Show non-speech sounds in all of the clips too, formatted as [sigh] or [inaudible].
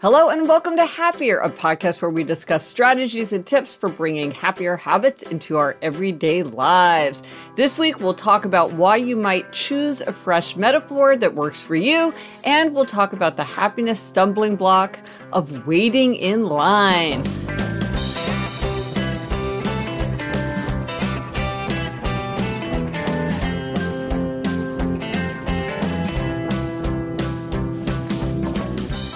Hello and welcome to Happier, a podcast where we discuss strategies and tips for bringing happier habits into our everyday lives. This week, we'll talk about why you might choose a fresh metaphor that works for you, and we'll talk about the happiness stumbling block of waiting in line.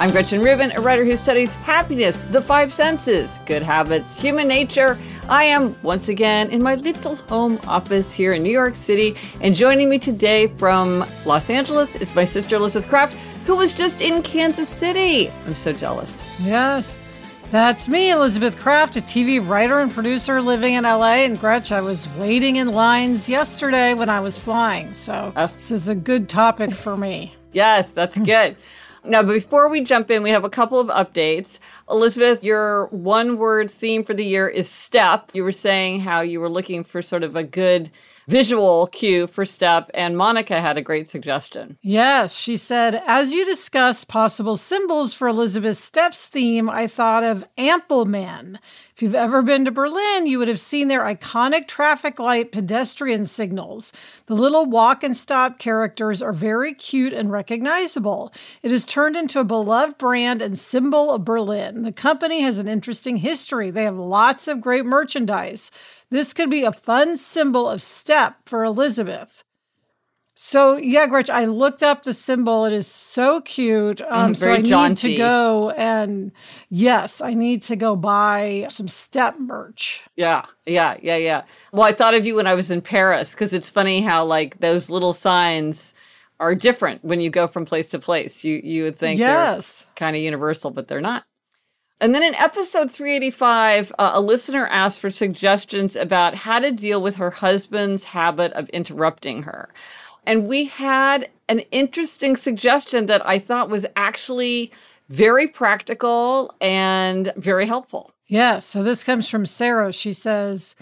I'm Gretchen Rubin, a writer who studies happiness, the five senses, good habits, human nature. I am once again in my little home office here in New York City, and joining me today from Los Angeles is my sister Elizabeth Craft, who was just in Kansas City. I'm so jealous. Yes. That's me, Elizabeth Craft, a TV writer and producer living in LA. And Gretch, I was waiting in lines yesterday when I was flying. So oh. this is a good topic for me. yes, that's [laughs] good. Now, before we jump in, we have a couple of updates. Elizabeth, your one word theme for the year is step. You were saying how you were looking for sort of a good visual cue for step, and Monica had a great suggestion. Yes, she said, as you discussed possible symbols for Elizabeth's steps theme, I thought of Ampelmann. If you've ever been to Berlin, you would have seen their iconic traffic light pedestrian signals. The little walk and stop characters are very cute and recognizable. It has turned into a beloved brand and symbol of Berlin. The company has an interesting history. They have lots of great merchandise. This could be a fun symbol of step for Elizabeth. So yeah, Gretch, I looked up the symbol. It is so cute. Um, mm, so I jaunty. need to go and yes, I need to go buy some step merch. Yeah, yeah, yeah, yeah. Well, I thought of you when I was in Paris because it's funny how like those little signs are different when you go from place to place. You you would think yes. kind of universal, but they're not. And then in episode 385, uh, a listener asked for suggestions about how to deal with her husband's habit of interrupting her. And we had an interesting suggestion that I thought was actually very practical and very helpful. Yeah. So this comes from Sarah. She says,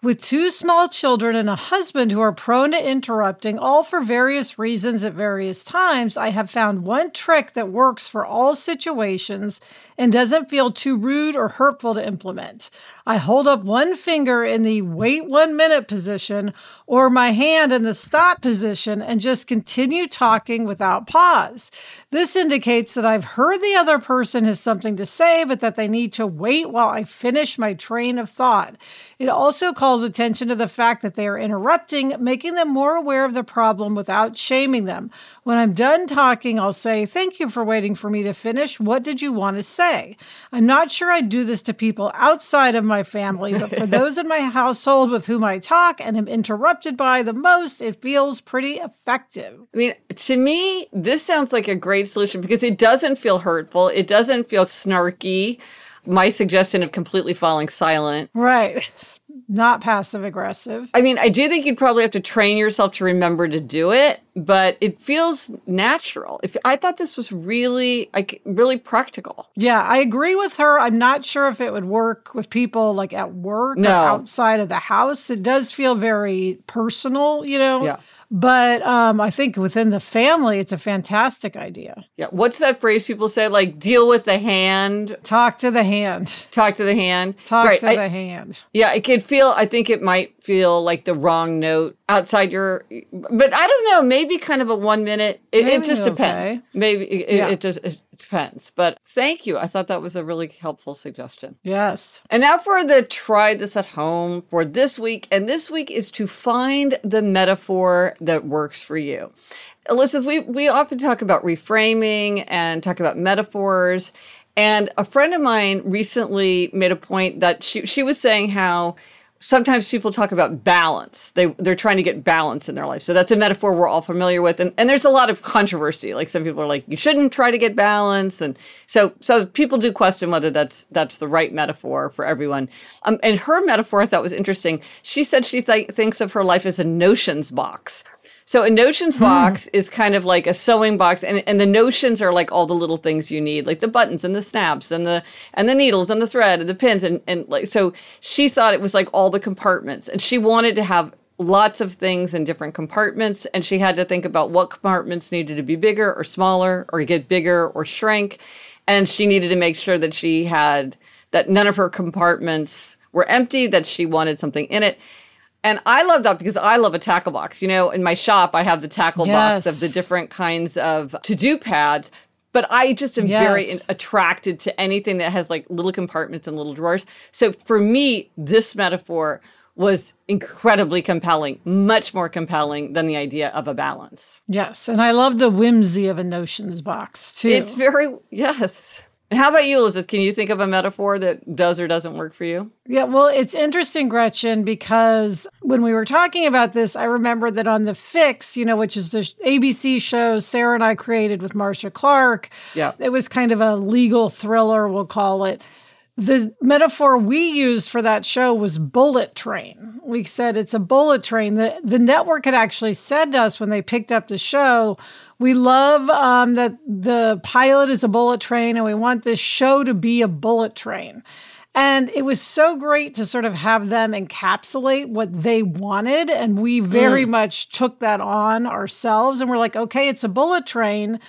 with two small children and a husband who are prone to interrupting, all for various reasons at various times, I have found one trick that works for all situations and doesn't feel too rude or hurtful to implement. I hold up one finger in the wait one minute position or my hand in the stop position and just continue talking without pause. This indicates that I've heard the other person has something to say, but that they need to wait while I finish my train of thought. It also calls attention to the fact that they are interrupting, making them more aware of the problem without shaming them. When I'm done talking, I'll say, Thank you for waiting for me to finish. What did you want to say? I'm not sure I do this to people outside of my family, but for [laughs] those in my household with whom I talk and am interrupted by the most, it feels pretty effective. I mean, to me, this sounds like a great solution because it doesn't feel hurtful, it doesn't feel snarky. My suggestion of completely falling silent. Right. [laughs] not passive aggressive. I mean, I do think you'd probably have to train yourself to remember to do it, but it feels natural. If I thought this was really like really practical. Yeah, I agree with her. I'm not sure if it would work with people like at work No. or outside of the house. It does feel very personal, you know. Yeah. But um, I think within the family, it's a fantastic idea. Yeah. What's that phrase people say? Like deal with the hand, Talk to the hand. talk to the hand. Talk Right. to I- the hand. Yeah, it could feel. I think it might feel like the wrong note outside your. But I don't know. Maybe kind of a one minute. It, it just okay. depends. Maybe it, Yeah. it just it depends. But thank you. I thought that was a really helpful suggestion. Yes. And now for the try this at home for this week. And this week is to find the metaphor that works for you. Elizabeth, we, we often talk about reframing and talk about metaphors. And a friend of mine recently made a point that she, she was saying how sometimes people talk about balance. They they're trying to get balance in their life. So that's a metaphor we're all familiar with. And and there's a lot of controversy. Like some people are like, you shouldn't try to get balance. And so so people do question whether that's that's the right metaphor for everyone. Um, and her metaphor I thought was interesting. She said she th- thinks of her life as a notions box. So a notions hmm. box is kind of like a sewing box, and, and the notions are like all the little things you need, like the buttons and the snaps and the and the needles and the thread and the pins and and like so she thought it was like all the compartments, and she wanted to have lots of things in different compartments, and she had to think about what compartments needed to be bigger or smaller or get bigger or shrink, and she needed to make sure that she had that none of her compartments were empty, that she wanted something in it. And I love that because I love a tackle box. You know, in my shop, I have the tackle box of the different kinds of to do pads. But I just am very in- attracted to anything that has like little compartments and little drawers. So for me, this metaphor was incredibly compelling, much more compelling than the idea of a balance. Yes. And I love the whimsy of a notions box too. It's very, yes. And how about you, Elizabeth? Can you think of a metaphor that does or doesn't work for you? Yeah, well, it's interesting, Gretchen, because when we were talking about this, I remember that on The Fix, you know, which is the ABC show Sarah and I created with Marcia Clark, Yeah. it was kind of a legal thriller, we'll call it. The metaphor we used for that show was bullet train. We said it's a bullet train. The, the network had actually said to us when they picked up the show, we love um, that the pilot is a bullet train and we want this show to be a bullet train. And it was so great to sort of have them encapsulate what they wanted. And we very much took that on ourselves. And we're like, okay, it's a bullet train.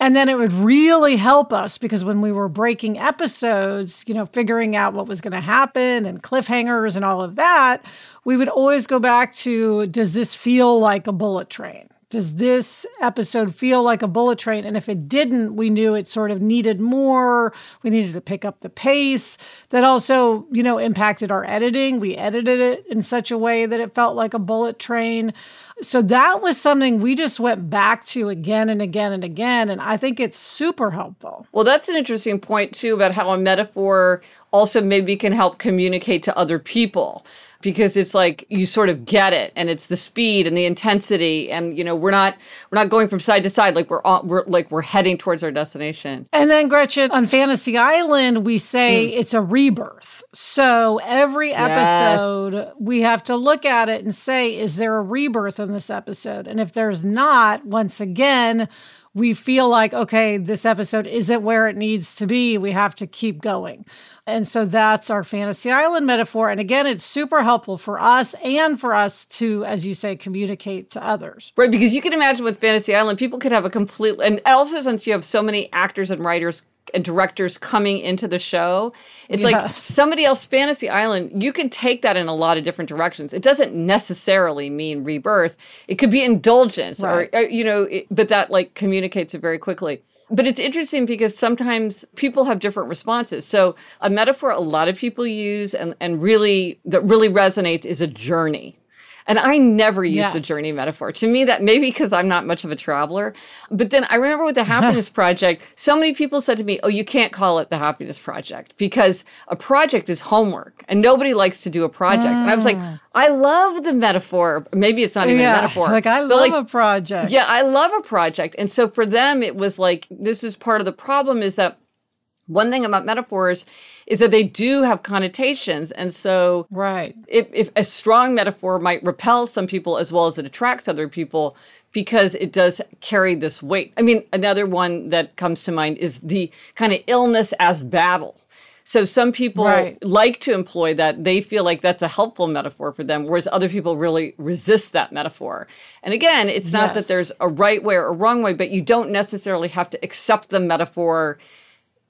And then it would really help us because when we were breaking episodes, you know, figuring out what was going to happen and cliffhangers and all of that, we would always go back to does this feel like a bullet train? Does this episode feel like a bullet train? And if it didn't, we knew it sort of needed more. We needed to pick up the pace. That also, you know, impacted our editing. We edited it in such a way that it felt like a bullet train. So that was something we just went back to again and again and again. And I think it's super helpful. Well, that's an interesting point too about how a metaphor also maybe can help communicate to other people because it's like you sort of get it and it's the speed and the intensity and you know we're not we're not going from side to side like we're on, we're like we're heading towards our destination. And then, Gretchen, on Fantasy Island, we say hmm. it's a rebirth. So every episode, we have to look at it and say, is there a rebirth in this episode? And if there's not, once again, we feel like, okay, this episode isn't where it needs to be. We have to keep going. And so that's our Fantasy Island metaphor. And again, it's super helpful for us and for us to, as you say, communicate to others. Right, because you can imagine with Fantasy Island, people could have a complete, and also since you have so many actors and writers directors coming into the show, it's like somebody else, Fantasy Island, you can take that in a lot of different directions. It doesn't necessarily mean rebirth, it could be indulgence, Right. or, or, you know, it, but that like communicates it very quickly. But it's interesting because sometimes people have different responses. So a metaphor a lot of people use and, and really that really resonates is a journey. And I never use the journey metaphor. To me, that maybe because I'm not much of a traveler. But then I remember with the [laughs] Happiness Project, so many people said to me, Oh, you can't call it the Happiness Project because a project is homework and nobody likes to do a project. And I was like, mm. I love the metaphor. Maybe it's not even a metaphor. Like I love like, a project. yeah, I love a project. And so for them, it was like, this is part of the problem is that One thing about metaphors is that they do have connotations. And so, right. if, if a strong metaphor might repel some people as well as it attracts other people because it does carry this weight. I mean, another one that comes to mind is the kind of illness as battle. So some people right. like to employ that. They feel like that's a helpful metaphor for them, whereas other people really resist that metaphor. And again, it's yes. not that there's a right way or a wrong way, but you don't necessarily have to accept the metaphor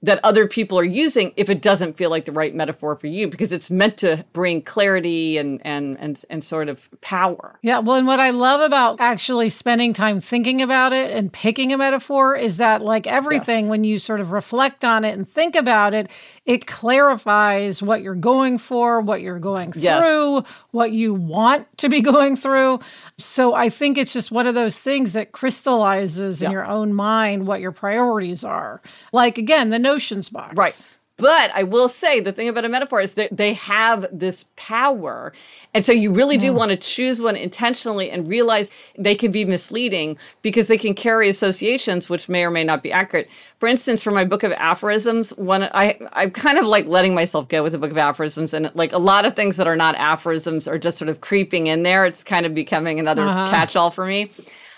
that other people are using if it doesn't feel like the right metaphor for you because it's meant to bring clarity and and and and sort of power. Yeah, well and what I love about actually spending time thinking about it and picking a metaphor is that like everything yes. when you sort of reflect on it and think about it, it clarifies what you're going for, what you're going through, yes. what you want to be [laughs] going through. So I think it's just one of those things that crystallizes in your own mind what your priorities are. Like again, the notions box. Right. But I will say the thing about a metaphor is that they have this power. And so you really do mm. want to choose one intentionally and realize they can be misleading because they can carry associations which may or may not be accurate. For instance, for my book of aphorisms, one I I'm kind of like letting myself go with the book of aphorisms and like a lot of things that are not aphorisms are just sort of creeping in there. It's kind of becoming another uh-huh. catch-all for me.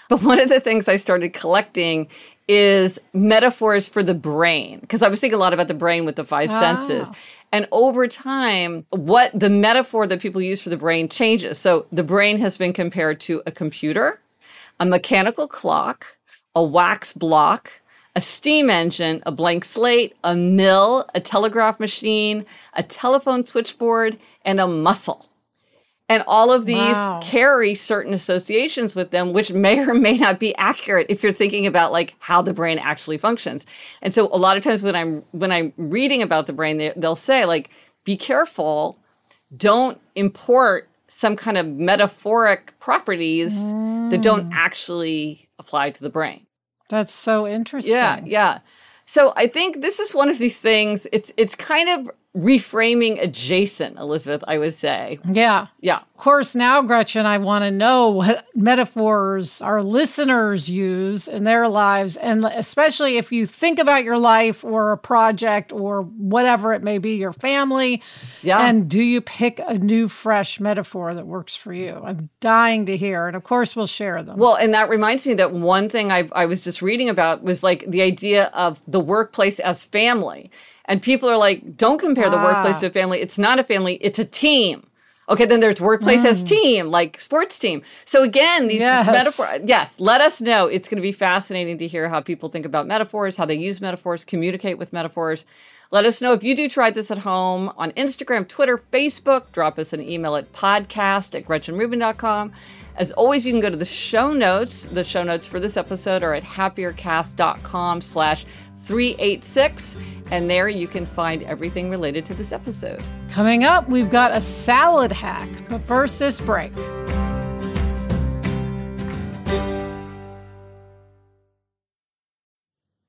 But one of the things I started collecting is metaphors for the brain because I was thinking a lot about the brain with the five ah. senses. And over time, what the metaphor that people use for the brain changes. So the brain has been compared to a computer, a mechanical clock, a wax block, a steam engine, a blank slate, a mill, a telegraph machine, a telephone switchboard, and a muscle. And all of these wow. carry certain associations with them, which may or may not be accurate if you're thinking about like how the brain actually functions. And so a lot of times when I'm when I'm reading about the brain, they, they'll say like, be careful, don't import some kind of metaphoric properties mm. that don't mm. actually apply to the brain. That's so interesting. Yeah, yeah. So I think this is one of these things. It's it's kind of reframing adjacent, Elizabeth, I would say. Yeah. Yeah. Of course, now, Gretchen, I want to know what metaphors our listeners use in their lives. And especially if you think about your life or a project or whatever it may be, your family. Yeah. And do you pick a new, fresh metaphor that works for you? I'm dying to hear. And of course, we'll share them. Well, and that reminds me that one thing I, I was just reading about was like the idea of the workplace as family. And people are like, don't compare the workplace to a family. It's not a family, it's a team. Okay, then there's workplace mm. as team, like sports team. So again, these yes. metaphors, yes, let us know. It's going to be fascinating to hear how people think about metaphors, how they use metaphors, communicate with metaphors. Let us know if you do try this at home on Instagram, Twitter, Facebook. Drop us an email at podcast at gretchenrubin.com. As always, you can go to the show notes. The show notes for this episode are at happiercast.com slash 386. And there you can find everything related to this episode. Coming up, we've got a salad hack. But first, this break.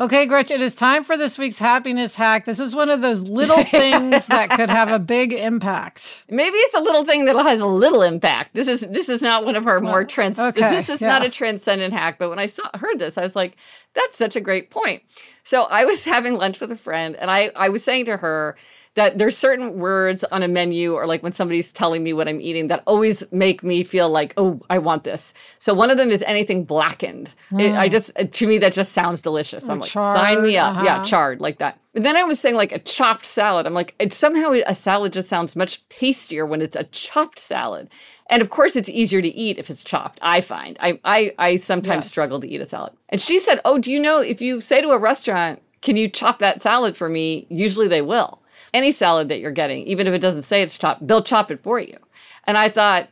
Okay, Gretchen, it is time for this week's happiness hack. This is one of those little [laughs] things that could have a big impact. Maybe it's a little thing that has a little impact. This is this is not one of our more trans. Okay, this is yeah. not a transcendent hack. But when I saw heard this, I was like, "That's such a great point." So I was [laughs] having lunch with a friend, and I I was saying to her that there's certain words on a menu or like when somebody's telling me what I'm eating that always make me feel like, oh, I want this. So one of them is anything blackened. Mm. It, I just, to me, that just sounds delicious. I'm like, charred, sign me up. Uh-huh. Yeah, charred like that. And then I was saying like a chopped salad. I'm like, it, somehow a salad just sounds much tastier when it's a chopped salad. And of course, it's easier to eat if it's chopped. I find I I, I sometimes yes. struggle to eat a salad. And she said, "Oh, do you know if you say to a restaurant, can you chop that salad for me? Usually they will." Any salad that you're getting, even if it doesn't say it's chopped, they'll chop it for you. And I thought,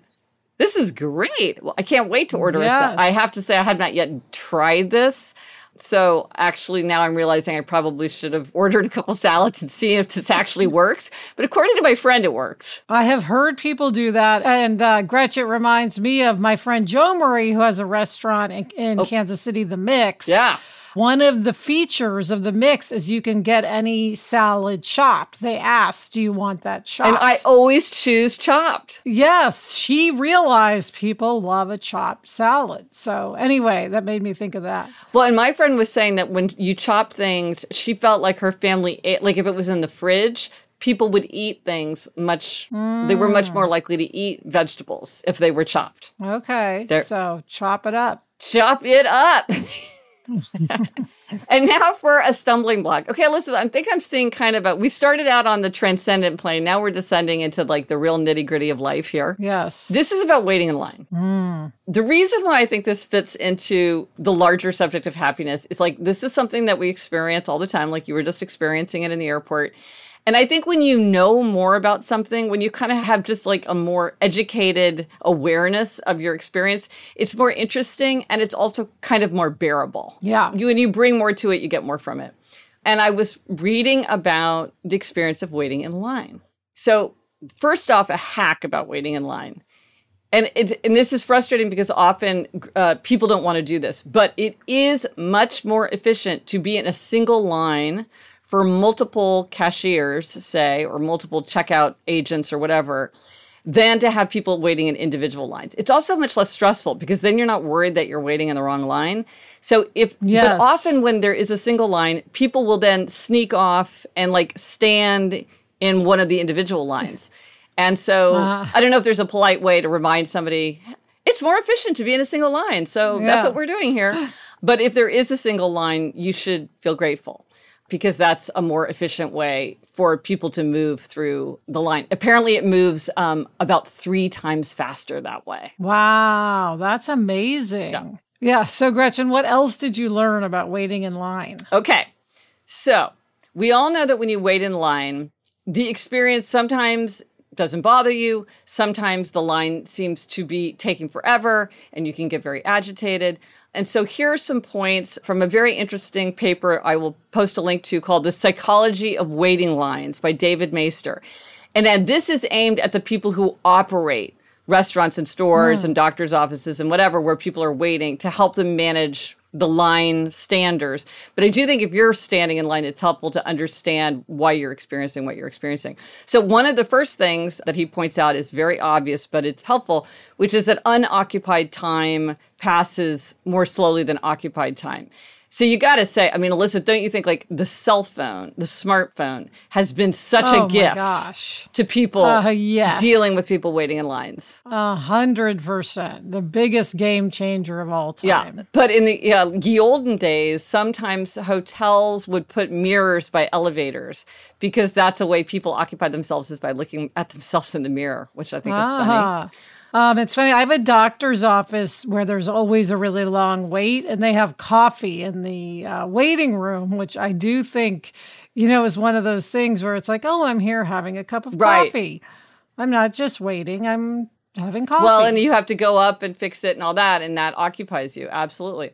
this is great. Well, I can't wait to order yes. I have to say, I have not yet tried this. So actually, now I'm realizing I probably should have ordered a couple salads and see if this actually [laughs] works. But according to my friend, it works. I have heard people do that. And uh, Gretchen reminds me of my friend Joe Murray, who has a restaurant in, in oh. Kansas City, The Mix. Yeah one of the features of the mix is you can get any salad chopped. They ask, Do you want that chopped? And I always choose chopped. Yes, she realized people love a chopped salad. So, anyway, that made me think of that. Well, and my friend was saying that when you chop things, she felt like her family ate, like if it was in the fridge, people would eat things much mm. they were much more mm. likely to eat vegetables if they were chopped okay They're, so chop it up chop it up [laughs] [laughs] and now for a stumbling block. Okay, listen, I think I'm seeing kind of a. We started out on the transcendent plane. Now we're descending into like the real nitty gritty of life here. Yes. This is about waiting in line. Mm. The reason why I think this fits into the larger subject of happiness is like this is something that we experience all the time, like you were just experiencing it in the airport. And I think when you know more about something, when you kind of have just like a more educated awareness of your experience, it's more interesting and it's also kind of more bearable. Yeah. You when you bring more to it, you get more from it. And I was reading about the experience of waiting in line. So, first off, a hack about waiting in line. And it, and this is frustrating because often uh, people don't want to do this, but it is much more efficient to be in a single line for multiple cashiers, say, or multiple checkout agents or whatever, than to have people waiting in individual lines. It's also much less stressful because then you're not worried that you're waiting in the wrong line. So if yes. but often when there is a single line, people will then sneak off and like stand in one of the individual lines. And so uh. I don't know if there's a polite way to remind somebody it's more efficient to be in a single line. So yeah. that's what we're doing here. But if there is a single line, you should feel grateful because that's a more efficient way for people to move through the line. Apparently, it moves um, about three times faster that way. Wow, that's amazing. Yeah. yeah. So, Gretchen, what else did you learn about waiting in line? Okay. So, we all know that when you wait in line, the experience sometimes doesn't bother you. Sometimes the line seems to be taking forever and you can get very agitated. And so here are some points from a very interesting paper I will post a link to called The Psychology of Waiting Lines by David Maister. And, this is aimed at the people who operate restaurants and stores mm. and doctors' offices and whatever where people are waiting to help them manage the line standers. But I do think if you're standing in line, it's helpful to understand why you're experiencing what you're experiencing. So, one of the first things that he points out is very obvious, but it's helpful, which is that unoccupied time passes more slowly than occupied time. So you got to say, I mean, Alyssa, don't you think like the cell phone, the smartphone has been such Oh a gift to people Uh, yes. dealing with people waiting in lines? A hundred percent. The biggest game changer of all time. Yeah. But in the yeah, ye olden days, sometimes hotels would put mirrors by elevators because that's a way people occupy themselves is by looking at themselves in the mirror, which I think is funny. Um, it's funny. I have a doctor's office where there's always a really long wait, and they have coffee in the uh, waiting room, which I do think, you know, is one of those things where it's like, oh, I'm here having a cup of Right. coffee. I'm not just waiting. I'm having coffee. Well, and you have to go up and fix it and all that, and that occupies you. Absolutely.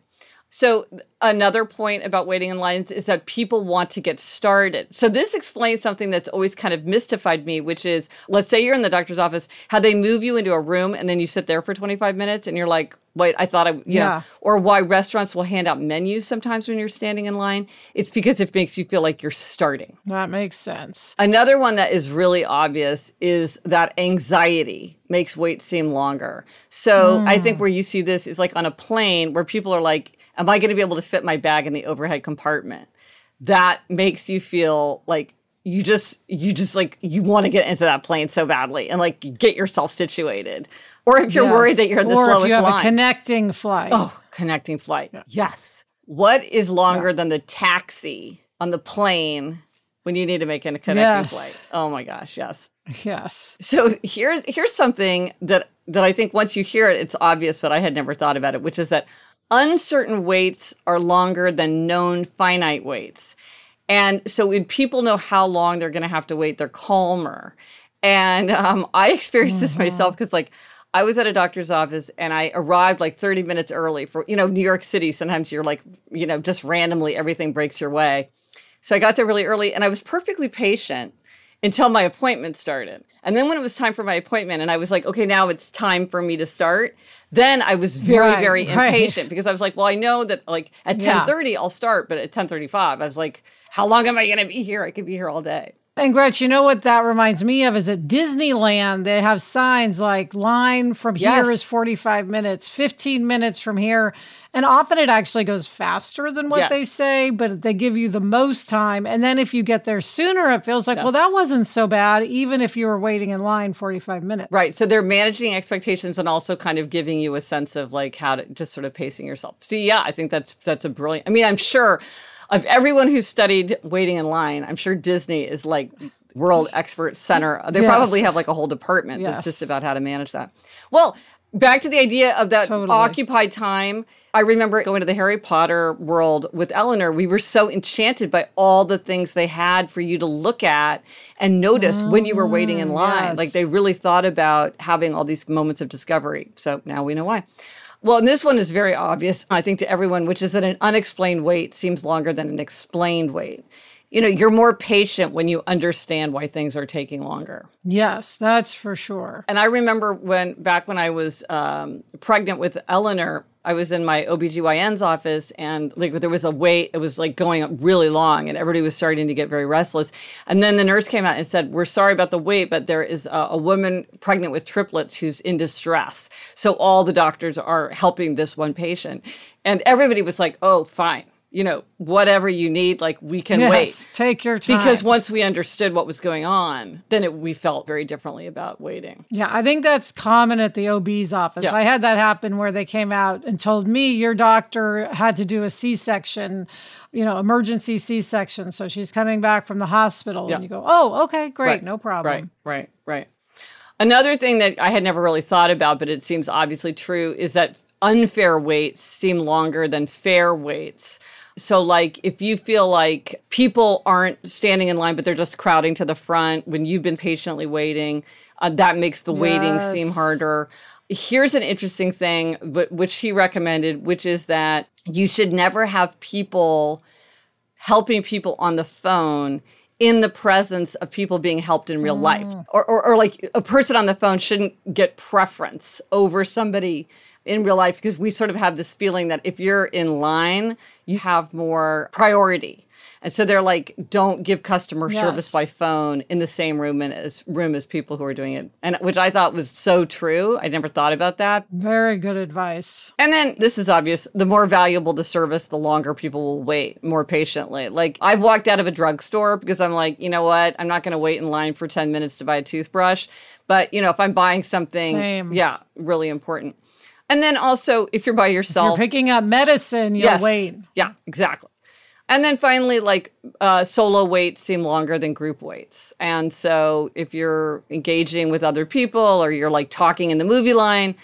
So, another point about waiting in lines is that people want to get started. So, this explains something that's always kind of mystified me, which is let's say you're in the doctor's office, how they move you into a room and then you sit there for 25 minutes and you're like, wait, I thought I, you Yeah. know, or why restaurants will hand out menus sometimes when you're standing in line. It's because it makes you feel like you're starting. that makes sense. Another one that is really obvious is that anxiety makes wait seem longer. So I think mm. where you see this is like on a plane where people are like, Am I going to be able to fit my bag in the overhead compartment? That makes you feel like you just, you just like, you want to get into that plane so badly and like get yourself situated. Or if you're worried that you're in the or slowest if you have line. a connecting flight. Oh, connecting flight. Yes. What is longer than the taxi on the plane when you need to make a connecting Yes. flight? Oh my gosh, yes. Yes. So here's here's something that that I think once you hear it, it's obvious, but I had never thought about it, which is that uncertain waits are longer than known finite waits. And so when people know how long they're going to have to wait, they're calmer. And um, I experienced this myself because, like, I was at a doctor's office and I arrived like 30 minutes early for, you know, New York City. Sometimes you're like, you know, just randomly everything breaks your way. So I got there really early and I was perfectly patient until my appointment started. And then when it was time for my appointment and I was like, okay, now it's time for me to start, then I was very, Right, very right. impatient because I was like, well, I know that like at Yeah. 10:30 I'll start, but at 10:35 I was like, how long am I going to be here? I could be here all day. And Gretch, you know what that reminds me of is at Disneyland, they have signs like line from here Yes. is 45 minutes, 15 minutes from here. And often it actually goes faster than what Yes. they say, but they give you the most time. And then if you get there sooner, it feels like, well, that wasn't so bad, even if you were waiting in line 45 minutes. Right. So they're managing expectations and also kind of giving you a sense of like how to just sort of pacing yourself. See, yeah, I think that's that's a brilliant. I mean, I'm sure of everyone who studied waiting in line, I'm sure Disney is like world expert center. They Yes. probably have like a whole department that's just about how to manage that. Well, back to the idea of that Totally. occupied time. I remember going to the Harry Potter world with Eleanor. We were so enchanted by all the things they had for you to look at and notice when you were waiting in line. Mm, yes. Like they really thought about having all these moments of discovery. So now we know why. Well, and this one is very obvious, I think, to everyone, which is that an unexplained wait seems longer than an explained wait. You know, you're more patient when you understand why things are taking longer. Yes, that's for sure. And I remember when, back when I was um, pregnant with Eleanor, I was in my OBGYN's office and like there was a wait, it was like going up really long and everybody was starting to get very restless. And then the nurse came out and said, We're sorry about the wait, but there is a, a woman pregnant with triplets who's in distress. So all the doctors are helping this one patient. And everybody was like, Oh, fine. You know, whatever you need, like we can Yes, wait. take your time. Because once we understood what was going on, then it, we felt very differently about waiting. Yeah, I think that's common at the OB's office. Yeah. I had that happen where they came out and told me your doctor had to do a C section, you know, emergency C section. So she's coming back from the hospital. Yeah. And you go, oh, okay, great, Right, no problem. Right, right, right. Another thing that I had never really thought about, but it seems obviously true, is that unfair waits seem longer than fair waits. So, like, if you feel like people aren't standing in line, but they're just crowding to the front when you've been patiently waiting, uh, that makes the waiting seem harder. Here's an interesting thing, but which he recommended, which is that you should never have people helping people on the phone in the presence of people being helped in real life. Or, or, or like a person on the phone shouldn't get preference over somebody in real life because we sort of have this feeling that if you're in line, you have more priority. And so they're like, don't give customer Yes. service by phone in the same room and as room as people who are doing it. And which I thought was so true. I never thought about that. Very good advice. And then this is obvious the more valuable the service, the longer people will wait more patiently. Like I've walked out of a drugstore because I'm like, you know what? I'm not going to wait in line for 10 minutes to buy a toothbrush. But, you know, if I'm buying something, Same. yeah, really important. And then also, if you're by You're yourself, picking up medicine, you'll yes, wait. Yeah, exactly. And then finally, like uh, solo waits seem longer than group waits. And so if you're engaging with other people or you're like talking in the movie line,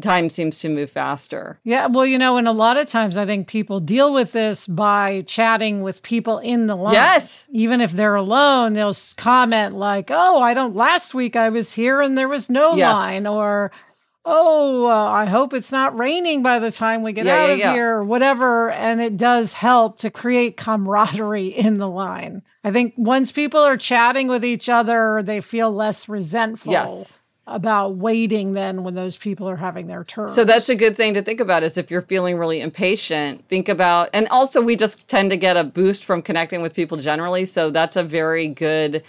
time seems to move faster. Yeah, well, you know, and a lot of times I think people deal with this by chatting with people in the line. Yes. Even if they're alone, they'll comment like, "Oh, I don't last week I was here and there was no Yes. line," or "Oh, uh, I hope it's not raining by the time we get Yeah, out yeah, of yeah. here," or whatever, and it does help to create camaraderie [laughs] in the line. I think once people are chatting with each other, they feel less resentful. Yes. About waiting then when those people are having their turn. So that's a good thing to think about is if you're feeling really impatient, think about and also we just tend to get a boost from connecting with people generally, so that's a very good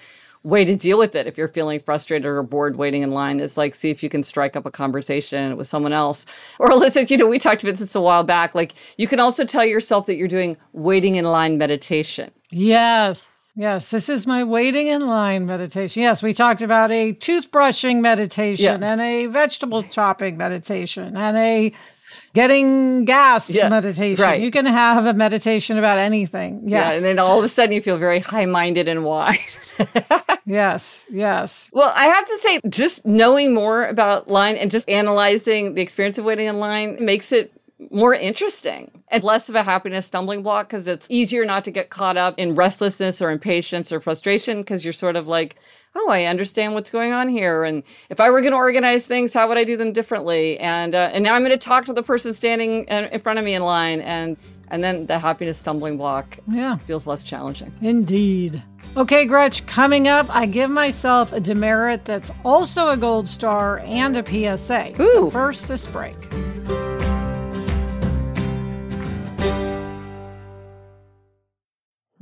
way to deal with it if you're feeling frustrated or bored waiting in line is like see if you can strike up a conversation with someone else or [laughs] listen you know we talked about this a while back like you can also tell yourself that you're doing waiting in line meditation Yes. Yes. This is my waiting in line meditation. Yes. We talked about a toothbrushing meditation Yeah. and a vegetable chopping meditation and a getting gas Yeah, meditation. right. You can have a meditation about anything. yeah and then all of a sudden you feel very high-minded and wise [laughs] yes. Yes. Well, I have to say, just knowing more about line and just analyzing the experience of waiting in line makes it more interesting and less of a happiness stumbling block because it's easier not to get caught up in restlessness or impatience or frustration because you're sort of like, oh, I understand what's going on here. And if I were going to organize things, how would I do them differently? And uh, and now I'm going to talk to the person standing in in front of me in line, and and then the happiness stumbling block Yeah. feels less challenging. Indeed. Okay, Gretch, coming up, I give myself a demerit that's also a gold star and a PSA. Ooh. But First, this break.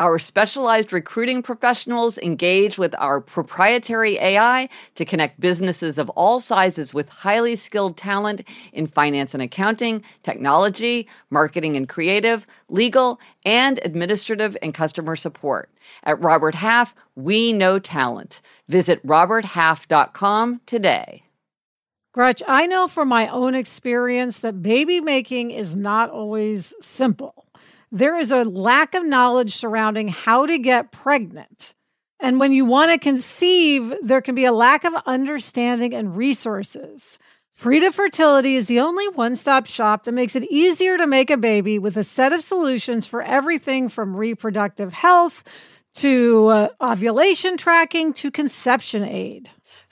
Our specialized recruiting professionals engage with our proprietary AI to connect businesses of all sizes with highly skilled talent in finance and accounting, technology, marketing and creative, legal, and administrative and customer support. At Robert Half, we know talent. Visit roberthalf.com today. Gretch, I know from my own experience that baby making is not always simple. There is a lack of knowledge surrounding how to get pregnant. And when you want to conceive, there can be a lack of understanding and resources. Frida Fertility is the only one stop shop that makes it easier to make a baby with a set of solutions for everything from reproductive health to uh, ovulation tracking to conception aid.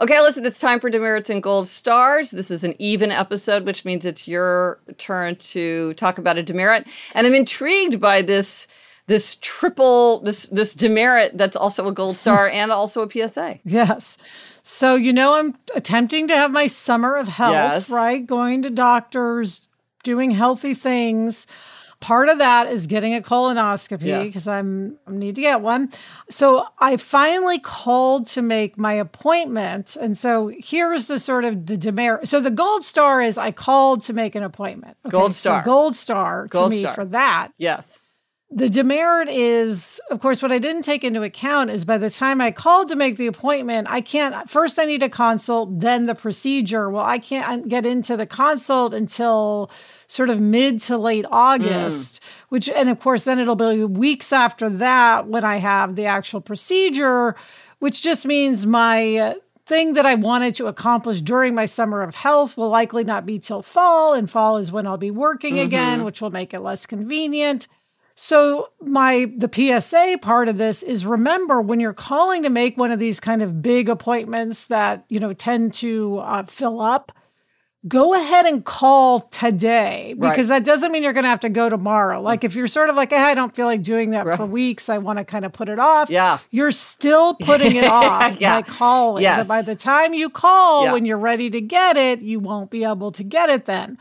Okay, listen, it's time for demerits and gold stars. This is an even episode, which means it's your turn to talk about a demerit. And I'm intrigued by this this triple this this demerit that's also a gold star [laughs] and also a PSA. Yes. So, you know, I'm attempting to have my summer of health, Yes. right? Going to doctors, doing healthy things. Part of that is getting a colonoscopy Yeah. because I'm I need to get one. So I finally called to make my appointment. And so here's the sort of the demerit. So the gold star is I called to make an appointment. Okay, Gold so star. gold star to Gold me star. for that. Yes. The demerit is, of course, what I didn't take into account is by the time I called to make the appointment, I can't, first I need a consult, then the procedure. Well, I can't get into the consult until sort of mid to late August, mm. which, and of course, then it'll be weeks after that when I have the actual procedure, which just means my thing that I wanted to accomplish during my summer of health will likely not be till fall, and fall is when I'll be working mm-hmm. again, which will make it less convenient. So my the PSA part of this is remember when you're calling to make one of these kind of big appointments that you know tend to uh, fill up, go ahead and call today because right. that doesn't mean you're going to have to go tomorrow. Like if you're sort of like, hey, I don't feel like doing that right. for weeks, I want to kind of put it off. Yeah. You're still putting it [laughs] off yeah. by calling. Yes. But by the time you call yeah. when you're ready to get it, you won't be able to get it then.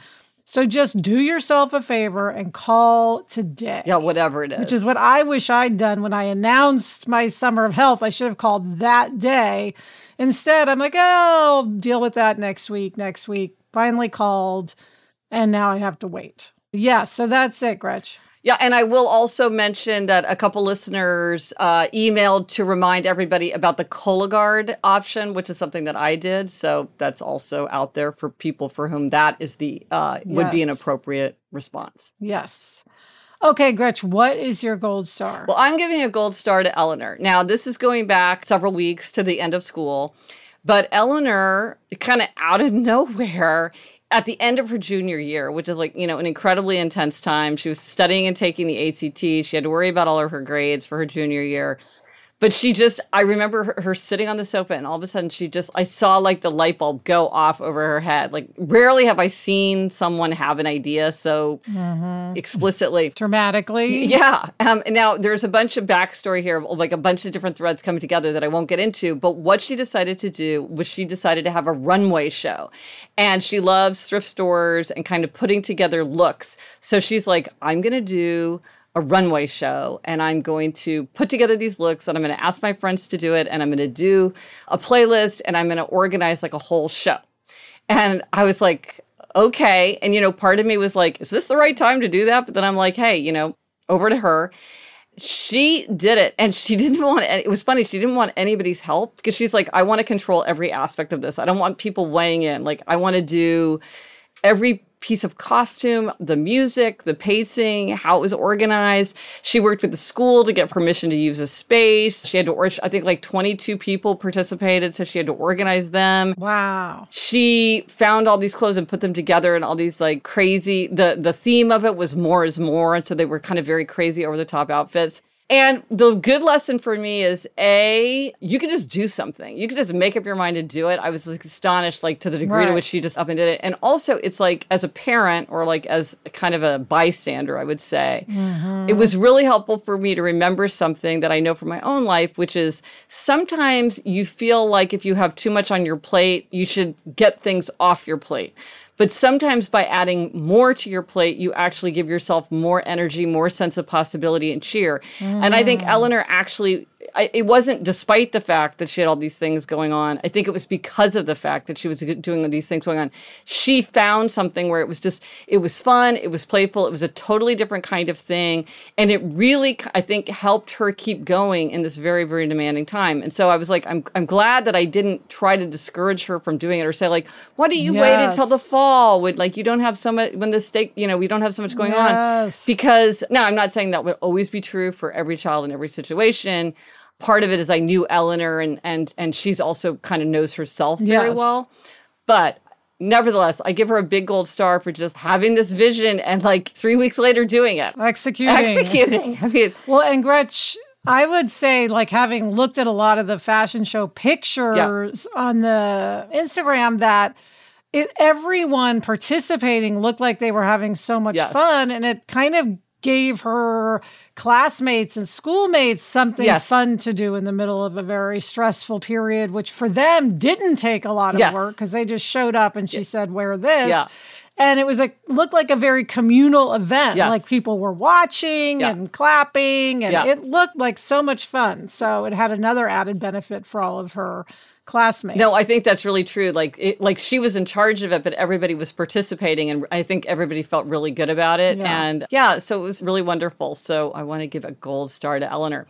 So just do yourself a favor and call today. Yeah, whatever it is. Which is what I wish I'd done when I announced my summer of health. I should have called that day. Instead, I'm like, oh, I'll deal with that next week, next week. Finally called, and now I have to wait. Yeah, so that's it, Gretch. Yeah, and I will also mention that a couple listeners uh, emailed to remind everybody about the Cologuard option, which is something that I did. So that's also out there for people for whom that is the uh, yes. would be an appropriate response. Yes. Okay, Gretch, what is your gold star? Well, I'm giving a gold star to Eleanor. Now, this is going back several weeks to the end of school, but Eleanor, kind of out of [laughs] nowhere, at the end of her junior year, which is like, you know, an incredibly intense time. She was studying and taking the ACT. She had to worry about all of her grades for her junior year but she just i remember her, her, sitting on the sofa and all of a sudden she just i saw like the light bulb go off over her head. Like rarely have i seen someone have an idea so mm-hmm. explicitly. Dramatically? Yeah. Um, now there's a bunch of backstory here like a bunch of different threads coming together that i won't get into but what she decided to do was she decided to have a runway show. And she loves thrift stores and kind of putting together looks. So she's like i'm gonna do a runway show and I'm going to put together these looks and I'm going to ask my friends to do it and I'm going to do a playlist and I'm going to organize like a whole show. And I was like, okay. And, you know, part of me was like, is this the right time to do that? But then I'm like, hey, you know, over to her. She did it and she [laughs] didn't want it was funny she didn't want anybody's help because she's like I want to control every aspect of this. I don't want people weighing in. Like I want to do every piece of costume, the music, the pacing, how it was organized. She worked with the school to get permission to use a space. She had to, or- I think like 22 people participated, so she had to organize them. Wow. She found all these clothes and put them together and all these like crazy, the, the theme of it was more is more. And so they were kind of very crazy over the top outfits. And the good lesson for me is a you can just do something. You can just make up your mind to do it. I was like astonished, like to the degree right. to which she just up and did it. And also, it's like as a parent or like as kind of a bystander, I would say, mm-hmm. it was really helpful for me to remember something that I know from my own life, which is sometimes you feel like if you have too much on your plate, you should get things off your plate. But sometimes by adding more to your plate, you actually give yourself more energy, more sense of possibility and cheer. Mm. And I think mm. Eleanor actually I, it wasn't despite the fact that she had all these things going on. I think it was because of the fact that she was doing these things going on. She found something where it was just, it was fun, it was playful, it was a totally different kind of thing. And it really, I think, helped her keep going in this very, very demanding time. And so I was like, I'm, I'm glad that I didn't try to discourage her from doing it or say, like, why do you yes. wait until the fall when, like, you don't have so much, when the stake, you know, we don't have so much going yes. on? Because now I'm not saying that would always be true for every child in every situation part of it is I knew Eleanor and and and she's also kind of knows herself very yes. well. But nevertheless, I give her a big gold star for just having this vision and like three weeks later doing it. Executing. Executing. I mean, well, and Gretch, I would say, like having looked at a lot of the fashion show pictures yeah. on the Instagram, that it, everyone participating looked like they were having so much yes. fun. And it kind of gave her classmates and schoolmates something yes. fun to do in the middle of a very stressful period, which for them didn't take a lot of yes. work because they just showed up and she yes. said, Wear this. Yeah. And it was a looked like a very communal event. Like people were watching yeah. and clapping, and yeah. it looked like so much fun. So it had another added benefit for all of her classmates. No, I think that's really true. Like, it, like she was in charge of it, but everybody was participating, and I think everybody felt really good about it. Yeah. And yeah, so it was really wonderful. So I want to give a gold star to Eleanor.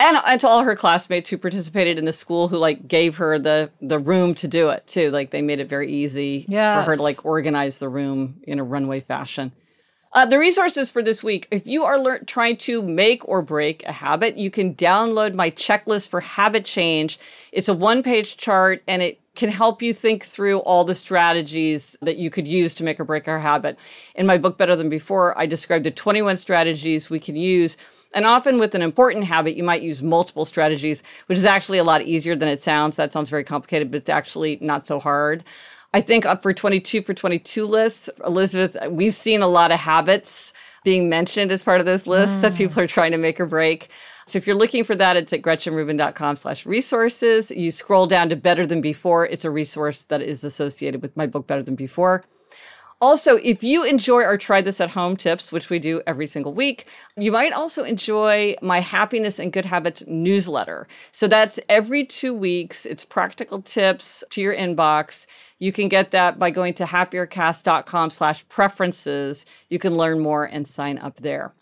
And, and to all her classmates who participated in the school who like gave her the the room to do it too like they made it very easy for her to like organize the room in a runway fashion uh, the resources for this week if you are trying to make or break a habit you can download my checklist for habit change it's a one page chart and it can help you think through all the strategies that you could use to make or break our habit in my book better than before i described the 21 strategies we can use and often with an important habit, you might use multiple strategies, which is actually a lot easier than it sounds. That sounds very complicated, but it's actually not so hard. I think up for 22 for 22 lists, Elizabeth, uh, we've seen a lot of habits being mentioned as part of those lists that mm. people are trying to make or break. So if you're looking for that, it's at gretchenrubin.com slash resources. You scroll down to Better Than Before. It's a resource that is associated with my book Better Than Before. Also, if you enjoy our try this at home tips, which we do every single week, you might also enjoy my happiness and good habits newsletter. So that's every two weeks. It's practical tips to your inbox. You can get that by going to happiercast.com slash preferences. You can learn more and sign up there.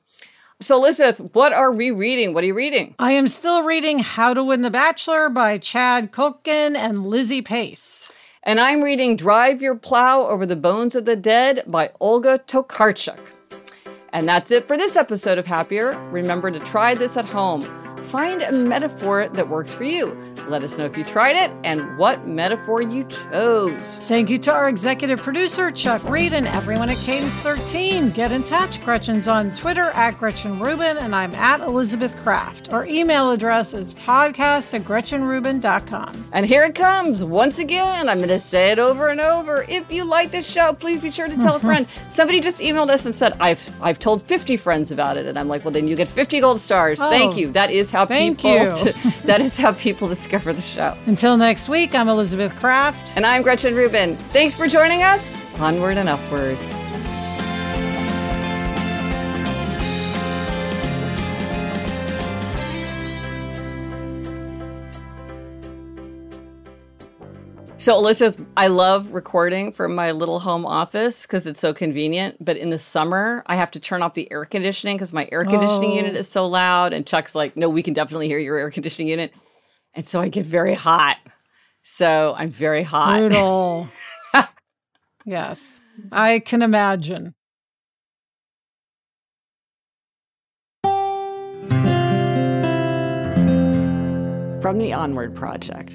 So Elizabeth, what are we reading? What are you reading? I am still reading How to Win the Bachelor by Chad Kultgen and Lizzy Pace. And I'm reading Drive Your Plow Over the Bones of the Dead by Olga Tokarczuk. And that's it for this episode of Happier. Remember to try this at home. Find a metaphor that works for you. Let us know if you tried it and what metaphor you chose. Thank you to our executive producer, Chuck Reed, and everyone at Cadence 13. Get in touch. Gretchen's on Twitter at Gretchen Rubin, and I'm at Elizabeth Craft. Our email address is podcast at GretchenRubin.com. And here it comes. Once again, I'm going to say it over and over. If you like this show, please be sure to tell a mm-hmm. friend. Somebody just emailed us and said, I've, I've told 50 friends about it. And I'm like, well, then you get 50 gold stars. Thank Oh, you. That is how thank people, you. that is how people discover the show. Until next week, I'm Elizabeth Craft. And I'm Gretchen Rubin. Thanks for joining us. Onward and upward. So, Elizabeth, I love recording from my little home office because it's so convenient. But in the summer, I have to turn off the air conditioning because my air conditioning Oh. unit is so loud. And Chuck's like, no, we can definitely hear your air conditioning unit. And so I get very hot. So I'm very hot. Brutal. [laughs] yes, I can imagine. From the Onward Project.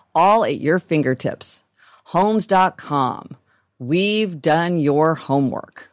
all at your fingertips. Homes.com. We've done your homework.